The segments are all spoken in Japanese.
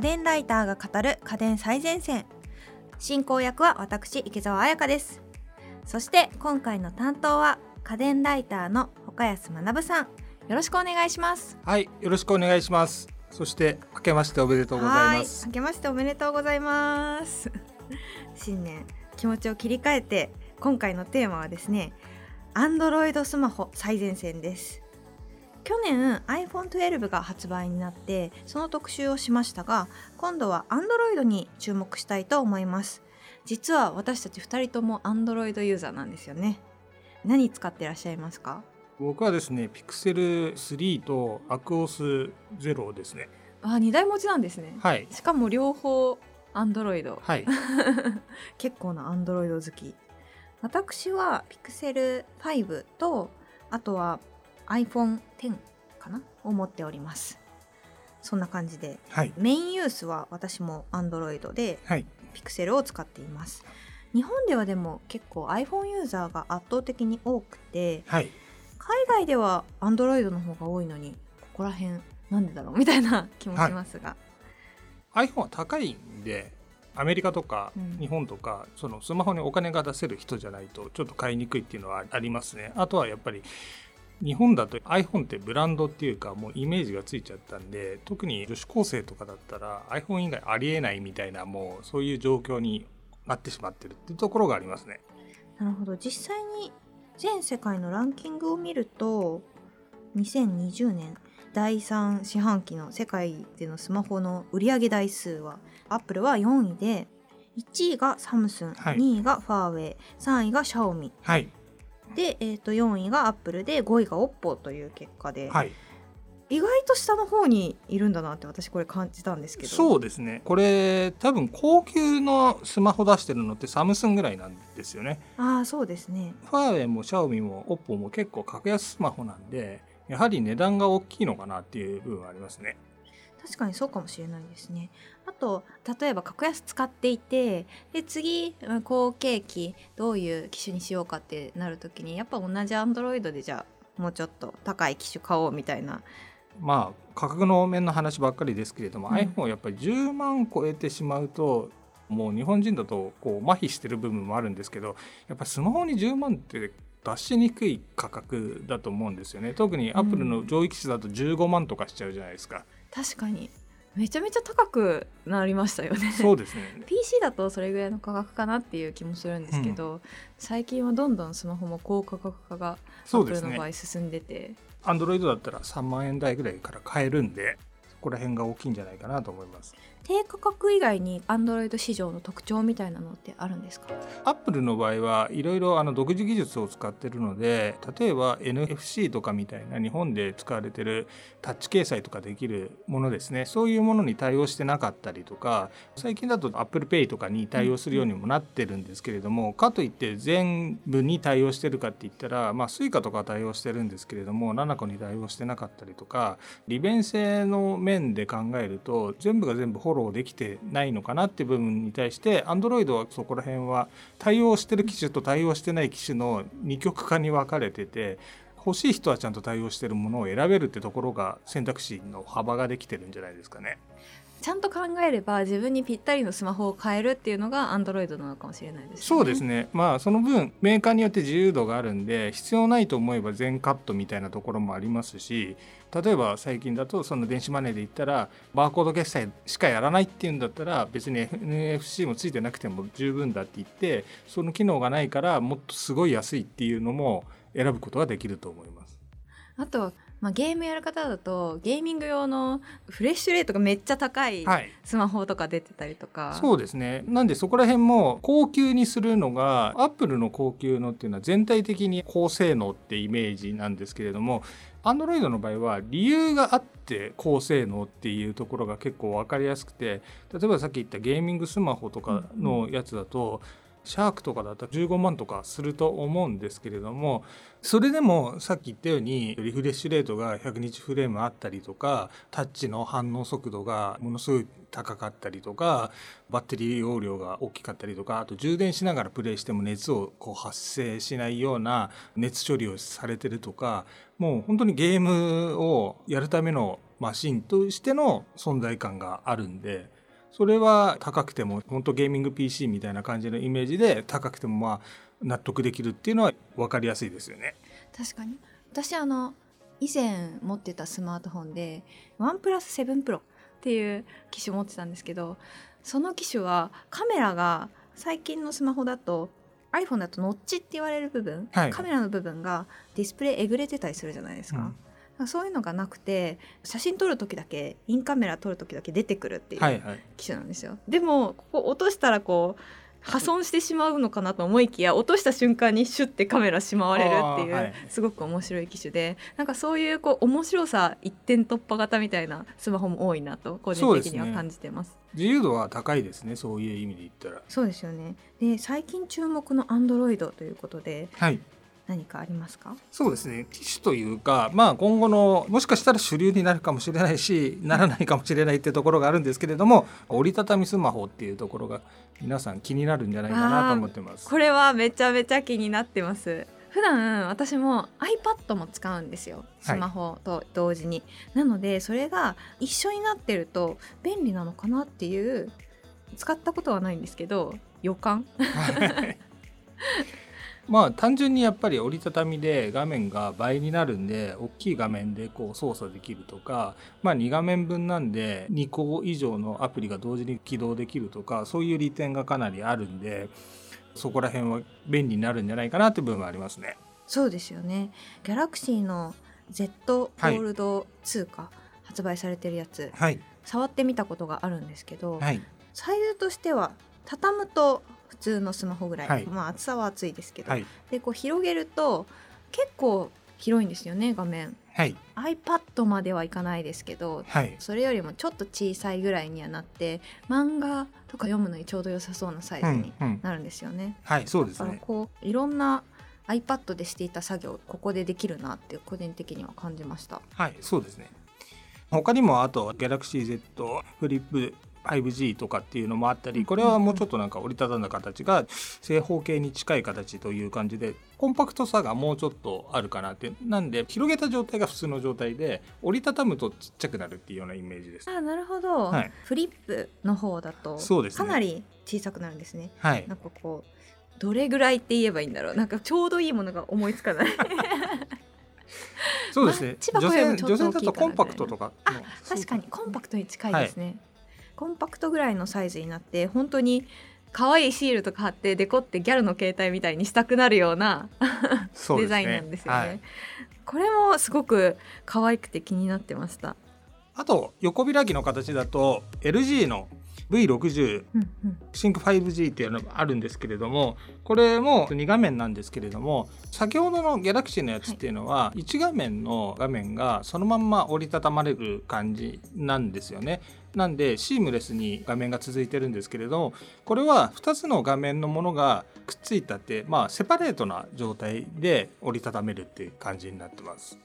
家電ライターが語る家電最前線。進行役は私池澤彩香です。そして今回の担当は家電ライターの岡安学さん。よろしくお願いします。はいよろしくお願いします。そして明けましておめでとうございます。明けましておめでとうございます。新年気持ちを切り替えて今回のテーマはですね Android スマホ最前線です去年 iPhone12 が発売になってその特集をしましたが今度は Android に注目したいと思います。実は私たち2人とも Android ユーザーなんですよね。何使ってらっしゃいますか？僕はですねピクセル3とアクオス0ですね。あ2台持ちなんですね。はい。しかも両方 Android はい。結構な Android 好き。私は Pixel 5とあとは iPhone10 かな？を持っております。そんな感じで。はい。メインユースは私も Android ではい。ピクセルを使っています。日本ではでも結構 iPhone ユーザーが圧倒的に多くてはい。海外では Android の方が多いのにここら辺なんでだろう？みたいな気もしますが、iPhone は高いんでアメリカとかうん。日本とか、そのスマホにお金が出せる人じゃないとちょっと買いにくいっていうのはありますね。あとはやっぱり日本だと iPhone ってブランドっていうかもうイメージがついちゃったんで特に女子高生とかだったら iPhone 以外ありえないみたいなもうそういう状況になってしまってるっていうところがありますね。なるほど。実際に全世界のランキングを見ると2020年第3四半期の世界でのスマホの売上台数はアップルは4位で1位がサムスン、はい。2位がファーウェイ3位がシャオミ。はいで、えー、と4位がアップルで5位がオッポという結果で、はい。意外と下の方にいるんだなって私これ感じたんですけど。そうですね。これ多分高級のスマホ出してるのってサムスンぐらいなんですよね。ああそうですね。ファーウェイもシャオミもオッポも結構格安スマホなんでやはり値段が大きいのかなっていう部分はありますね確かにそうかもしれないですね。あと例えば格安使っていてで次うん後継機どういう機種にしようかってなる時にやっぱ同じ Android でじゃあもうちょっと高い機種買おうみたいな。まあ価格の面の話ばっかりですけれども、うん。iPhone やっぱり10万超えてしまうともう日本人だとこう麻痺してる部分もあるんですけどやっぱりスマホに10万って出しにくい価格だと思うんですよね。特にアップルの上位機種だと15万とかしちゃうじゃないですか、確かに。めちゃめちゃ高くなりましたよね。そうですね。PC だとそれぐらいの価格かなっていう気もするんですけど、最近はどんどんスマホも高価格化がアップルの場合進んでて。アンドロイドだったら3万円台ぐらいから買えるんで。そこら辺が大きいんじゃないかなと思います。低価格以外に Android 市場の特徴みたいなのってあるんですか？アップルの場合はいろいろあの独自技術を使ってるので例えば NFC とかみたいな日本で使われてるタッチ決済とかできるものですね。そういうものに対応してなかったりとか最近だと ApplePay とかに対応するようにもなってるんですけれどもかといって全部に対応してるかって言ったらまあ Suica とかは対応してるんですけれども7個に対応してなかったりとか利便性の面面で考えると全部が全部フォローできてないのかなっていう部分に対して Android はそこら辺は対応してる機種と対応してない機種の二極化に分かれてて欲しい人はちゃんと対応してるものを選べるってところが選択肢の幅ができてるんじゃないですかね。ちゃんと考えれば自分にぴったりのスマホを変えるっていうのが Android なのかもしれないですね。そうですねまあその分メーカーによって自由度があるんで必要ないと思えば全カットみたいなところもありますし例えば最近だとその電子マネーで言ったらバーコード決済しかやらないっていうんだったら別に NFC もついてなくても十分だって言ってその機能がないからもっとすごい安いっていうのも選ぶことができると思います。あと、まあ、ゲームやる方だとゲーミング用のフレッシュレートがめっちゃ高いはい。スマホとか出てたりとか、そうですね。なんでそこら辺も高級にするのがアップルの高級のっていうのは全体的に高性能ってイメージなんですけれども Android の場合は理由があって高性能っていうところが結構分かりやすくて例えばさっき言ったゲーミングスマホとかのやつだと、シャークとかだったら15万とかすると思うんですけれどもそれでもさっき言ったようにリフレッシュレートが100日フレームあったりとかタッチの反応速度がものすごい高かったりとかバッテリー容量が大きかったりとかあと充電しながらプレイしても熱をこう発生しないような熱処理をされてるとかもう本当にゲームをやるためのマシンとしての存在感があるんでそれは高くても本当ゲーミング PC みたいな感じのイメージで高くてもまあ納得できるっていうのは分かりやすいですよね。確かに私あの以前持ってたスマートフォンでワンプラス7プロっていう機種持ってたんですけどその機種はカメラが最近のスマホだと iPhone だとノッチって言われる部分、はいカメラの部分がディスプレイえぐれてたりするじゃないですか。うんそういうのがなくて写真撮る時だけインカメラ撮る時だけ出てくるっていうはいはい機種なんですよ。でもここ落としたらこう破損してしまうのかなと思いきや落とした瞬間にシュッてカメラしまわれるっていう、すごく面白い機種でなんかそういうこう面白さ一点突破型みたいなスマホも多いなと個人的には感じてます。自由度は高いですねそういう意味で言ったら。そうですよねで最近注目の Android ということではい何かありますか？そうですね。機種というか、まあ、今後のもしかしたら主流になるかもしれないしならないかもしれないっていうところがあるんですけれども折りたたみスマホっていうところが皆さん気になるんじゃないかなと思ってます。これはめちゃめちゃ気になってます。普段私も iPad も使うんですよ。スマホと同時に、なのでそれが一緒になってると便利なのかなっていう使ったことはないんですけど予感？は いまあ単純にやっぱり折りたたみで画面が倍になるんで大きい画面でこう操作できるとか、まあ、2画面分なんで2個以上のアプリが同時に起動できるとかそういう利点がかなりあるんでそこら辺は便利になるんじゃないかなっていう部分はありますね。そうですよね。Galaxy の Z フォールド2か、発売されてるやつ。はい、触ってみたことがあるんですけど、はい。サイズとしては畳むと普通のスマホぐらい、はい。まあ厚さは厚いですけど、はい。でこう広げると結構広いんですよね画面。はい。iPad まではいかないですけどはい。それよりもちょっと小さいぐらいにはなって漫画とか読むのにちょうど良さそうなサイズにうんうん。なるんですよね、はいそうですだからねこういろんな iPad でしていた作業ここでできるなって個人的には感じましたはいそうですね他にもあと GalaxyZ フリップ 5G とかっていうのもあったりこれはもうちょっとなんか折りたたんだ形が正方形に近い形という感じでコンパクトさがもうちょっとあるかなって。なんで広げた状態が普通の状態で折りたたむとちっちゃくなるっていうようなイメージです。あなるほど、はい。フリップの方だとかなり小さくなるんですね。はい。なんかこうどれぐらいって言えばいいんだろう。なんかちょうどいいものが思いつかない。そうですね。女性小屋もちょっと女性だとコンパクトとか確かに。コンパクトに近いですね、コンパクトぐらいのサイズになって本当に可愛いシールとか貼ってデコってギャルの携帯みたいにしたくなるようなデザインなんですよね。はい。これもすごく可愛くて気になってました、あと横開きの形だと LG の V60 うんうん、シンク 5G っていうのがあるんですけれどもこれも2画面なんですけれども先ほどの Galaxy のやつっていうのは1画面の画面がそのまんま折りたたまれる感じなんですよね。なんでシームレスに画面が続いてるんですけれどもこれは2つの画面のものがくっついたってまあセパレートな状態で折りたためるっていう感じになってます。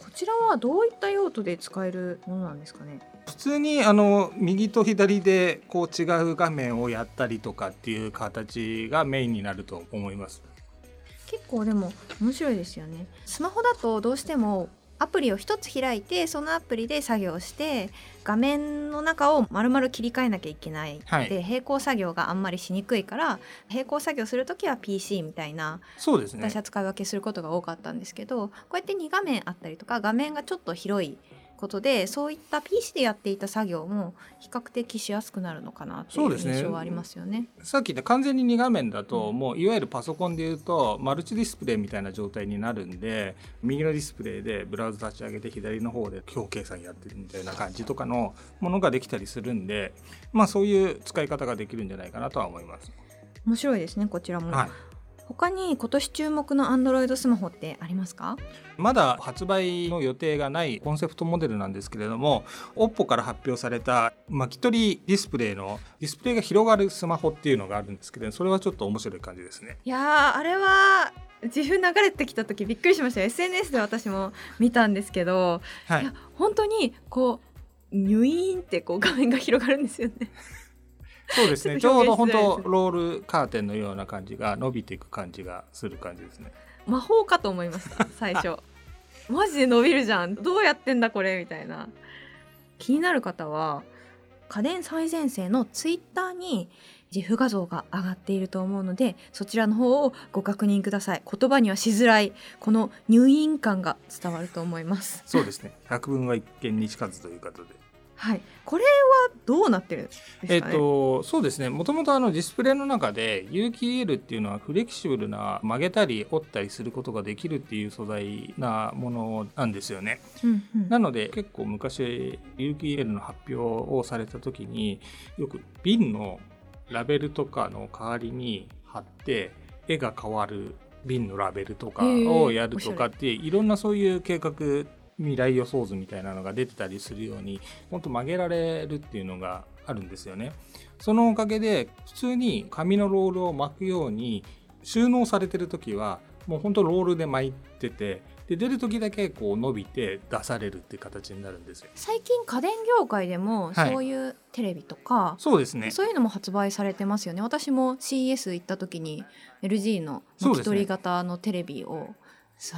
こちらはどういった用途で使えるものなんですかね？普通にあの右と左でこう違う画面をやったりとかっていう形がメインになると思います。結構でも面白いですよね。スマホだとどうしてもアプリを一つ開いてそのアプリで作業して画面の中を丸々切り替えなきゃいけない、はい。で並行作業があんまりしにくいから並行作業する時は PC みたいなそうですね。私は使い分けすることが多かったんですけどこうやって2画面あったりとか画面がちょっと広いことでそういった PC でやっていた作業も比較的しやすくなるのかなっていう印象はありますよね。さっき言った完全に2画面だともういわゆるパソコンでいうとマルチディスプレイみたいな状態になるんで右のディスプレイでブラウザ立ち上げて左の方で表計算やってるみたいな感じとかのものができたりするんでまあそういう使い方ができるんじゃないかなとは思います。面白いですねこちらも、はい他に今年注目の Android スマホってありますか？まだ発売の予定がないコンセプトモデルなんですけれども OPPO から発表された巻き取りディスプレイのディスプレイが広がるスマホっていうのがあるんですけどそれはちょっと面白い感じですね。いやーあれは自分流れてきた時びっくりしました SNS で私も見たんですけど、、はいいや本当にこうニュイーンってこう画面が広がるんですよね。そうですね。ちちょうど本当ロールカーテンのような感じが伸びていく感じがする感じですね。魔法かと思いました最初。マジで伸びるじゃん。どうやってんだこれみたいな。気になる方は家電最前線のツイッターに自負画像が上がっていると思うのでそちらの方をご確認ください。言葉にはしづらいこの入院感が伝わると思います。そうですね。百聞は一見にしかずということではい。これはどうなってるんですか、ね、えっ、とそうですね。もともとあのディスプレイの中で有機 EL っていうのはフレキシブルな曲げたり折ったりすることができるっていう素材なものなんですよね、うんうん、なので結構昔有機 EL の発表をされた時によく瓶のラベルとかの代わりに貼って絵が変わる瓶のラベルとかをやるとかっていろんなそういう計画未来予想図みたいなのが出てたりするように本当曲げられるっていうのがあるんですよね。そのおかげで普通に紙のロールを巻くように収納されてる時はもう本当ロールで巻いててで出る時だけこう伸びて出されるっていう形になるんですよ。最近家電業界でもそういうテレビとか、はい、そうですね。そういうのも発売されてますよね。私も CES 行った時に LG の巻き取り型のテレビを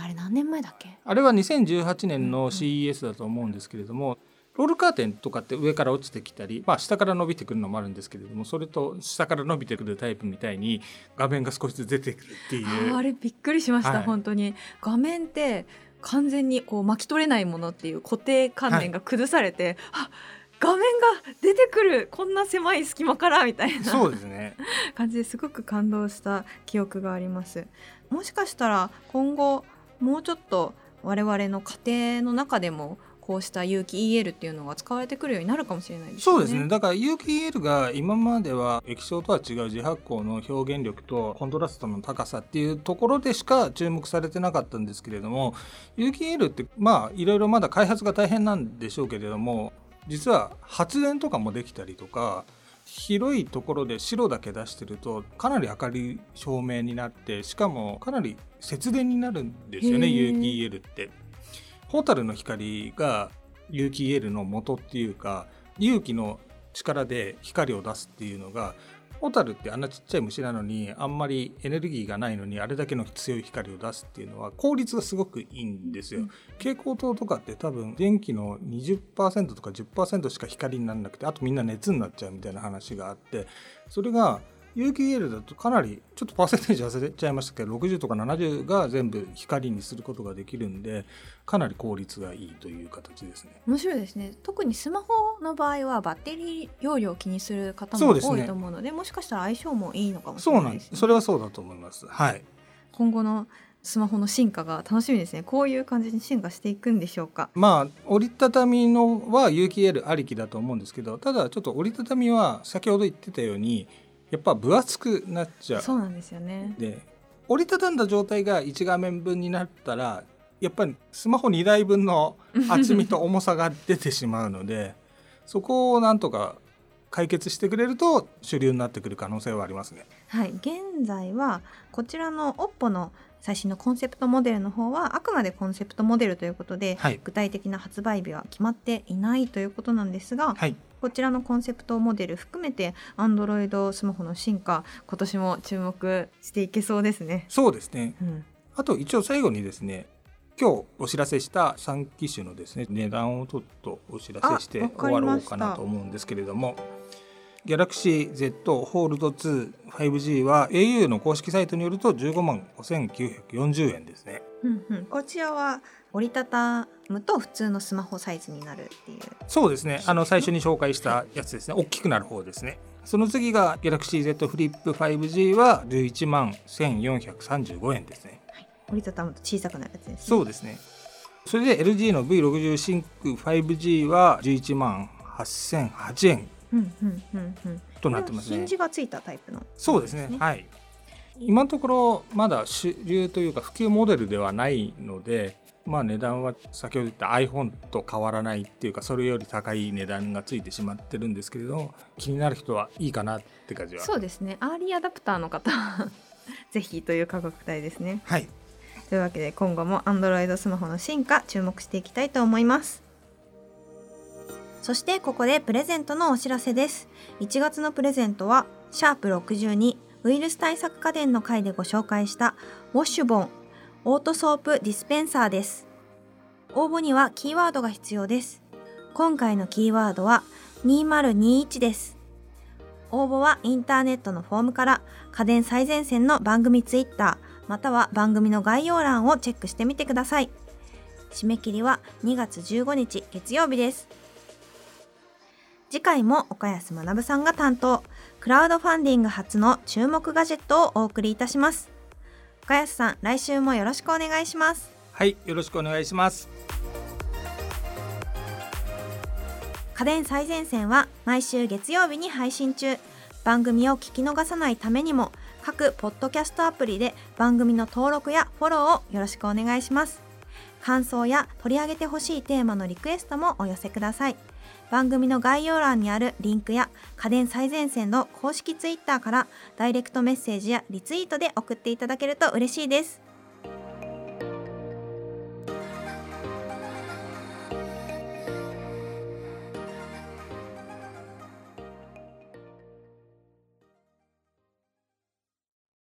あれ何年前だっけ？あれは2018年の CES だと思うんですけれども、うんうんロールカーテンとかって上から落ちてきたり、まあ、下から伸びてくるのもあるんですけれどもそれと下から伸びてくるタイプみたいに画面が少しずつ出てくるっていう。あれびっくりしました、はい、本当に。画面って完全にこう巻き取れないものっていう固定観念が崩されて、はい、あ画面が出てくるこんな狭い隙間からみたいなそうですね感じですごく感動した記憶がありますもしかしたら今後もうちょっと我々の家庭の中でもこうした有機 EL っていうのが使われてくるようになるかもしれないですね。そうですね。だから有機 EL が今までは液晶とは違う自発光の表現力とコントラストの高さっていうところでしか注目されてなかったんですけれども、有機 EL ってまあいろいろまだ開発が大変なんでしょうけれども、実は発電とかもできたりとか。広いところで白だけ出してるとかなり明かり照明になってしかもかなり節電になるんですよね有機 EL って。ホタルの光が有機 EL の元っていうか有機の力で光を出すっていうのがホタルってあんなちっちゃい虫なのにあんまりエネルギーがないのにあれだけの強い光を出すっていうのは効率がすごくいいんですよ。蛍光灯とかって多分電気の20%とか10%しか光にならなくてあとみんな熱になっちゃうみたいな話があってそれが有機 EL だとかなりちょっとパーセンテージ忘れちゃいましたけど60とか70が全部光にすることができるんでかなり効率がいいという形ですね。面白いですね特にスマホの場合はバッテリー容量を気にする方も多いと思うので、ね、もしかしたら相性もいいのかもしれないです、ね、それはそうだと思います。はい。今後のスマホの進化が楽しみですね。こういう感じに進化していくんでしょうか。まあ折りたたみのは有機 EL ありきだと思うんですけどただちょっと折りたたみは先ほど言ってたようにやっぱ分厚くなっちゃう。そうなんですよね。で折りたたんだ状態が1画面分になったらやっぱりスマホ2台分の厚みと重さが出てしまうので そこをなんとか解決してくれると主流になってくる可能性はありますね。はい、現在はこちらの OPPO の最新のコンセプトモデルの方はあくまでコンセプトモデルということで、はい、具体的な発売日は決まっていないということなんですが、はい、こちらのコンセプトモデル含めて Android スマホの進化今年も注目していけそうですね。そうですね、うん、あと一応最後にですね今日お知らせした3機種のですね値段をちょっとお知らせして終わろうかなと思うんですけれども。ギャラクシー Z ホールド 25G は au の公式サイトによると15万5940円ですね。うんうん、こちらは折りたたむと普通のスマホサイズになるっていう。そうですね。あの最初に紹介したやつですね。大きくなる方ですね。その次が Galaxy Z フリップ 5G は11万1435円ですね、はい、折りたたむと小さくなるやつですね。そうですね。それで LG の V60 シンク 5G は11万8008円となってますね。ヒンジがついたタイプの、ね、そうですね。はい。今のところまだ主流というか普及モデルではないので、まあ値段は先ほど言った iPhone と変わらないっていうかそれより高い値段がついてしまってるんですけれど気になる人はいいかなって感じは。そうですね。アーリーアダプターの方 ぜひという価格帯ですね。はい。というわけで今後も Android スマホの進化注目していきたいと思いますそしてここでプレゼントのお知らせです。1月のプレゼントはシャープ62ウイルス対策家電の回でご紹介したウォッシュボンオートソープディスペンサーです。応募にはキーワードが必要です。今回のキーワードは2021です。応募はインターネットのフォームから家電最前線の番組ツイッターまたは番組の概要欄をチェックしてみてください。締め切りは2月15日月曜日です。次回も岡安学さんが担当クラウドファンディング初の注目ガジェットをお送りいたします。岡安さん来週もよろしくお願いします。はいよろしくお願いします。家電最前線は毎週月曜日に配信中。番組を聞き逃さないためにも各ポッドキャストアプリで番組の登録やフォローをよろしくお願いします。感想や取り上げてほしいテーマのリクエストもお寄せください番組の概要欄にあるリンクや家電最前線の公式ツイッターからダイレクトメッセージやリツイートで送っていただけると嬉しいです。